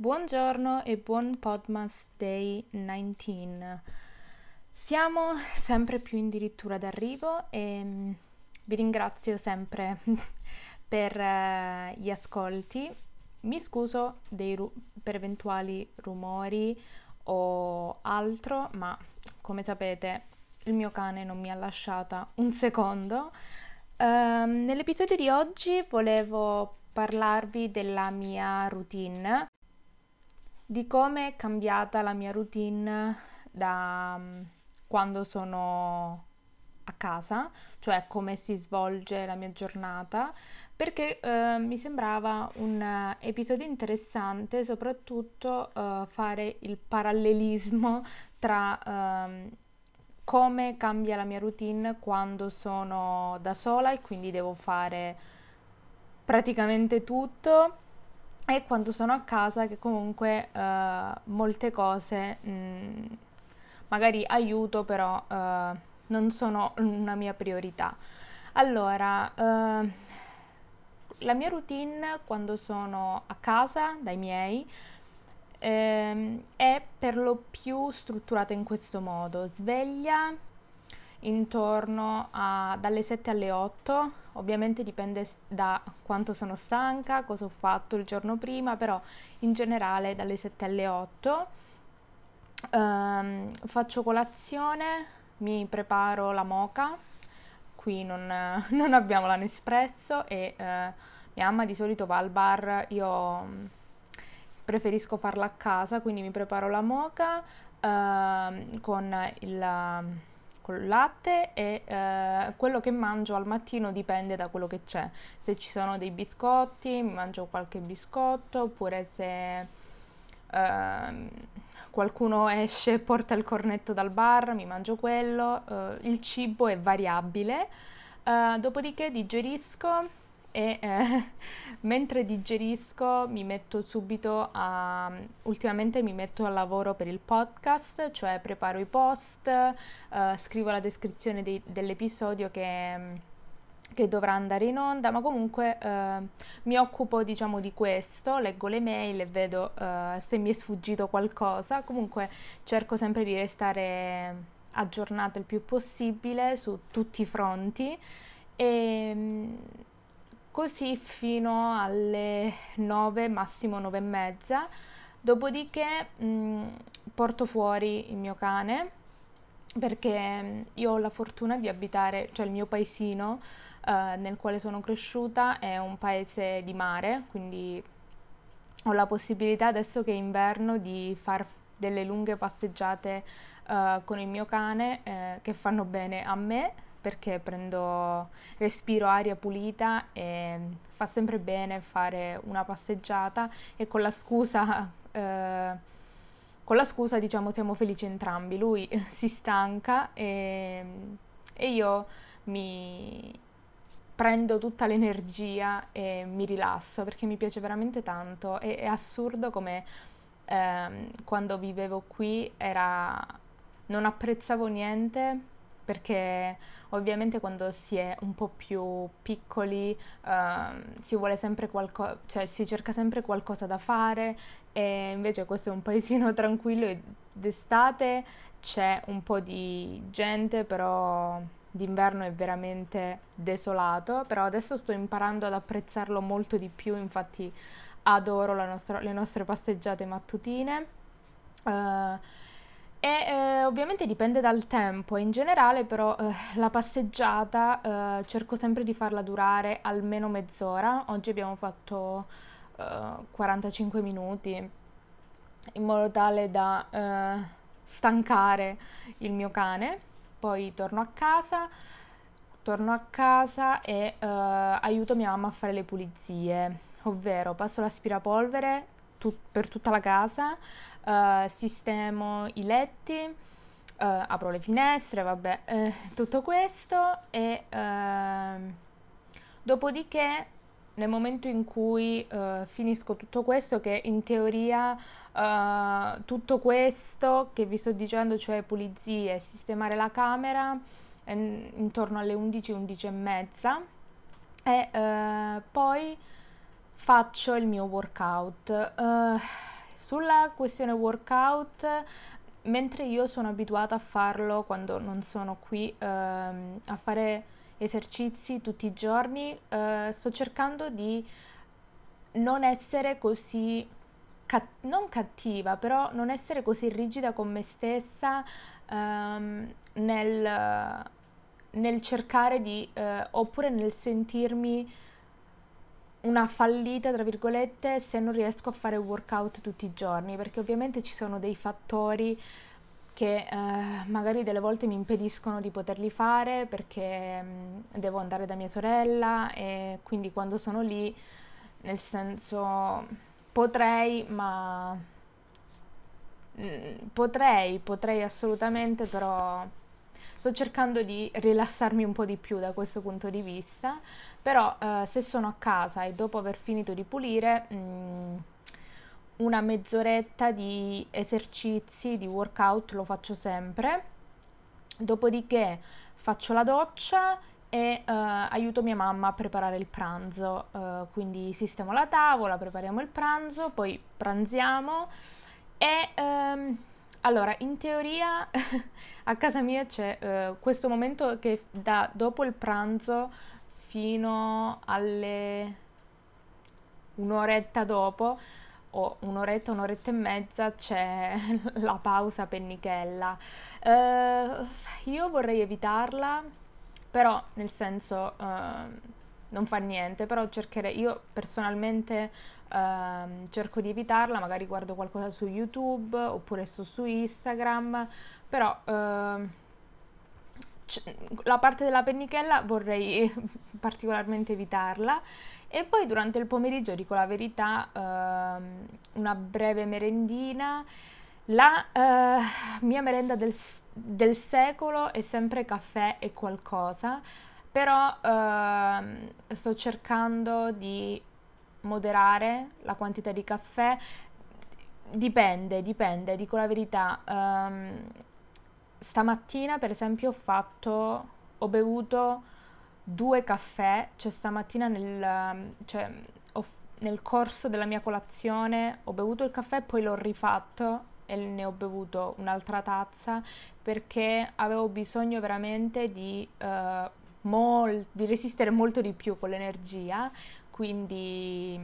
Buongiorno e buon Podmas Day 19. Siamo sempre più addirittura d'arrivo e mm, vi ringrazio sempre per uh, gli ascolti. Mi scuso ru- per eventuali rumori o altro, ma come sapete il mio cane non mi ha lasciata un secondo. Uh, nell'episodio di oggi volevo parlarvi della mia routine di come è cambiata la mia routine da mm, quando sono a casa, cioè come si svolge la mia giornata, perché eh, mi sembrava un episodio interessante soprattutto eh, fare il parallelismo tra eh, come cambia la mia routine quando sono da sola e quindi devo fare praticamente tutto e quando sono a casa che comunque uh, molte cose mh, mm, magari aiuto però uh, non sono una mia priorità. Allora, uh, la mia routine quando sono a casa dai miei ehm, è per lo più strutturata in questo modo. Sveglia, intorno a dalle 7 alle 8, ovviamente dipende da quanto sono stanca, cosa ho fatto il giorno prima, però in generale dalle 7 alle 8 ehm, faccio colazione, mi preparo la moca, qui non, non abbiamo la Nespresso e eh, mia mamma di solito va al bar, io preferisco farla a casa, quindi mi preparo la moca eh, con il col latte e eh, quello che mangio al mattino dipende da quello che c'è. Se ci sono dei biscotti, mangio qualche biscotto, oppure se eh, qualcuno esce e porta il cornetto dal bar, mi mangio quello. Eh, il cibo è variabile. Eh, dopodiché digerisco e eh, mentre digerisco mi metto subito a ultimamente mi metto al lavoro per il podcast cioè preparo i post eh, scrivo la descrizione dei, dell'episodio che, che, dovrà andare in onda ma comunque eh, mi occupo diciamo di questo leggo le mail e vedo eh, se mi è sfuggito qualcosa. Comunque cerco sempre di restare aggiornata il più possibile su tutti i fronti. E così fino alle 9, massimo 9 e mezza. Dopodiché mh, porto fuori il mio cane perché io ho la fortuna di abitare, cioè il mio paesino eh, nel quale sono cresciuta è un paese di mare, quindi ho la possibilità adesso che è inverno di fare delle lunghe passeggiate eh, con il mio cane eh, che fanno bene a me perché prendo, respiro aria pulita e fa sempre bene fare una passeggiata e con la scusa, eh, con la scusa diciamo siamo felici entrambi, lui si stanca e, e io mi prendo tutta l'energia e mi rilasso perché mi piace veramente tanto, è, è assurdo come eh, quando vivevo qui era, non apprezzavo niente perché ovviamente quando si è un po' più piccoli uh, si vuole sempre qualcosa, cioè si cerca sempre qualcosa da fare e invece questo è un paesino tranquillo e d'estate c'è un po' di gente però d'inverno è veramente desolato, però adesso sto imparando ad apprezzarlo molto di più, infatti adoro nostra, le nostre passeggiate mattutine. Uh, E eh, ovviamente dipende dal tempo, in generale però eh, la passeggiata eh, cerco sempre di farla durare almeno mezz'ora. Oggi abbiamo fatto 45 minuti in modo tale da stancare il mio cane. Poi torno a casa, torno a casa e aiuto mia mamma a fare le pulizie, ovvero passo l'aspirapolvere tu- per tutta la casa, uh, sistemo i letti, uh, apro le finestre, vabbè, eh, tutto questo e uh, dopodiché nel momento in cui uh, finisco tutto questo, che in teoria tutto questo che vi sto dicendo, cioè pulizie, sistemare la camera, è intorno alle 11, 11 e mezza, e poi faccio il mio workout. sulla questione workout, mentre io sono abituata a farlo quando non sono qui ehm, a fare esercizi tutti i giorni, eh, sto cercando di non essere così, cat- non cattiva, però non essere così rigida con me stessa ehm, nel, nel, cercare di, eh, oppure nel sentirmi una fallita, tra virgolette, se non riesco a fare workout tutti i giorni, perché ovviamente ci sono dei fattori che eh, magari delle volte mi impediscono di poterli fare perché mh, mm, devo andare da mia sorella e quindi quando sono lì, nel senso, potrei, ma mh, mm, potrei, potrei assolutamente, però sto cercando di rilassarmi un po' di più da questo punto di vista, però eh, se sono a casa e dopo aver finito di pulire... Mh, mm, una mezz'oretta di esercizi, di workout lo faccio sempre, dopodiché faccio la doccia e uh, aiuto mia mamma a preparare il pranzo, uh, quindi sistemo la tavola, prepariamo il pranzo, poi pranziamo e um, allora in teoria a casa mia c'è uh, questo momento che da dopo il pranzo fino alle un'oretta dopo o un'oretta, un'oretta e mezza c'è la pausa pennichella. Uh, io vorrei evitarla, però nel senso uh, non fa niente, però cercherei, io personalmente uh, cerco di evitarla, magari guardo qualcosa su YouTube oppure sto su Instagram, però ehm, la parte della pennichella vorrei particolarmente evitarla e poi durante il pomeriggio, dico la verità, ehm, una breve merendina. La eh, mia merenda del, del, secolo è sempre caffè e qualcosa, però ehm, sto cercando di moderare la quantità di caffè. Dipende, dipende, dico la verità. Um, stamattina, per esempio, ho fatto, ho bevuto due caffè, cioè stamattina nel, cioè, ho, nel corso della mia colazione ho bevuto il caffè, poi l'ho rifatto e ne ho bevuto un'altra tazza perché avevo bisogno veramente di, uh, mol- di resistere molto di più con l'energia, quindi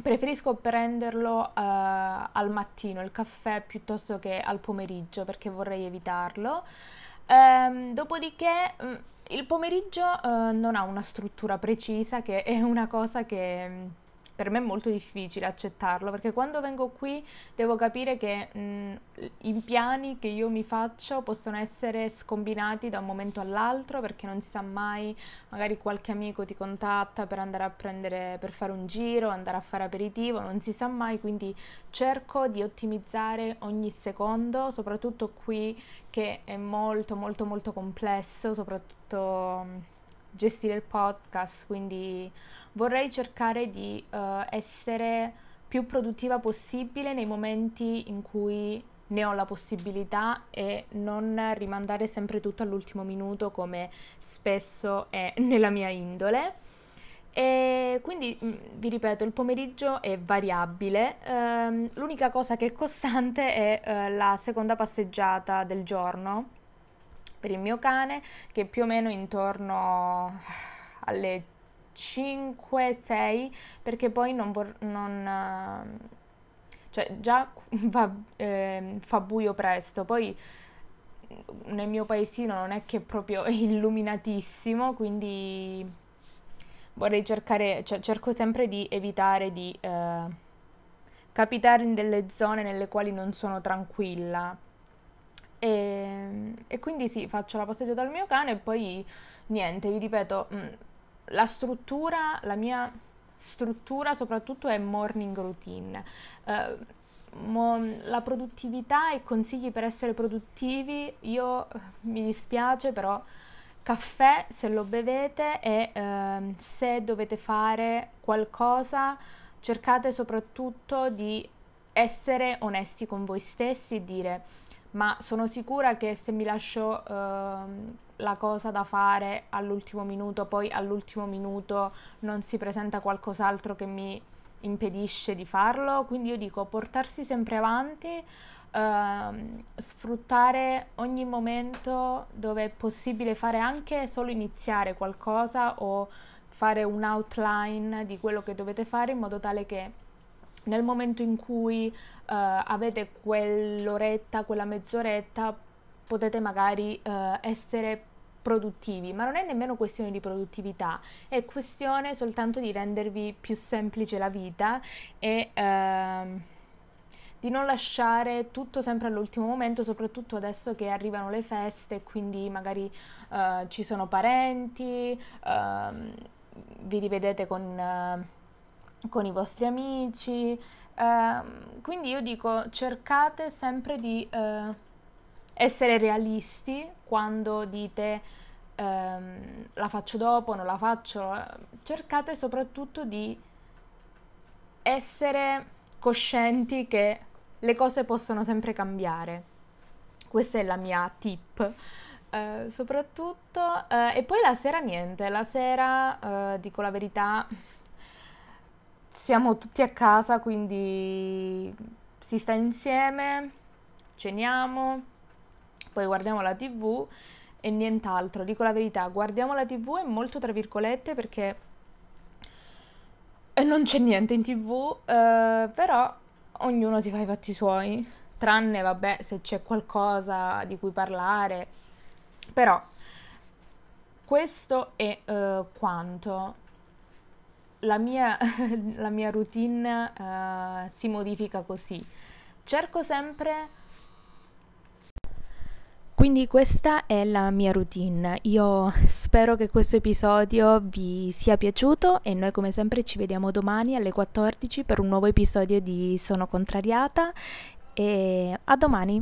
preferisco prenderlo uh, al mattino il caffè piuttosto che al pomeriggio perché vorrei evitarlo. Um, dopodiché um, il pomeriggio uh, non ha una struttura precisa, che è una cosa che mm, per me è molto difficile accettarlo, perché quando vengo qui devo capire che mh, i piani che io mi faccio possono essere scombinati da un momento all'altro, perché non si sa mai, magari qualche amico ti contatta per andare a prendere, per fare un giro, andare a fare aperitivo, non si sa mai, quindi cerco di ottimizzare ogni secondo, soprattutto qui che è molto molto molto complesso, soprattutto gestire il podcast, quindi vorrei cercare di uh, essere più produttiva possibile nei momenti in cui ne ho la possibilità e non rimandare sempre tutto all'ultimo minuto come spesso è nella mia indole. E quindi mm, vi ripeto, il pomeriggio è variabile, um, l'unica cosa che è costante è uh, la seconda passeggiata del giorno per il mio cane che più o meno intorno alle 5-6 perché poi non, vor- non, cioè già va, eh, fa buio presto, poi nel mio paesino non è che è proprio illuminatissimo, quindi vorrei cercare, cioè cerco sempre di evitare di eh, capitare in delle zone nelle quali non sono tranquilla. E, e quindi sì, faccio la passeggiata dal mio cane e poi niente, vi ripeto, mm, la struttura, la mia struttura soprattutto è morning routine. Uh, la produttività e consigli per essere produttivi, io mi dispiace però caffè se lo bevete e uh, se dovete fare qualcosa cercate soprattutto di essere onesti con voi stessi e dire ma sono sicura che se mi lascio uh, la cosa da fare all'ultimo minuto, poi all'ultimo minuto non si presenta qualcos'altro che mi impedisce di farlo, quindi io dico portarsi sempre avanti, uh, sfruttare ogni momento dove è possibile fare anche solo iniziare qualcosa o fare un outline di quello che dovete fare in modo tale che nel momento in cui uh, avete quell'oretta, quella mezz'oretta, potete magari uh, essere produttivi, ma non è nemmeno questione di produttività, è questione soltanto di rendervi più semplice la vita e uh, di non lasciare tutto sempre all'ultimo momento, soprattutto adesso che arrivano le feste, quindi magari uh, ci sono parenti, uh, vi rivedete con, con, i vostri amici, ehm, quindi io dico cercate sempre di essere realisti quando dite ehm, la faccio dopo, non la faccio, cercate soprattutto di essere coscienti che le cose possono sempre cambiare. Questa è la mia tip. Uh, soprattutto uh, e poi la sera niente, la sera uh, dico la verità siamo tutti a casa quindi si sta insieme, ceniamo, poi guardiamo la tv e nient'altro. Dico la verità, guardiamo la tv è molto tra virgolette perché non c'è niente in tv, eh, però ognuno si fa i fatti suoi, tranne vabbè se c'è qualcosa di cui parlare. Però questo è eh, quanto la mia, la mia routine eh, si modifica così. Cerco sempre quindi questa è la mia routine. Io spero che questo episodio vi sia piaciuto e noi come sempre ci vediamo domani alle 14 per un nuovo episodio di Sono contrariata e a domani.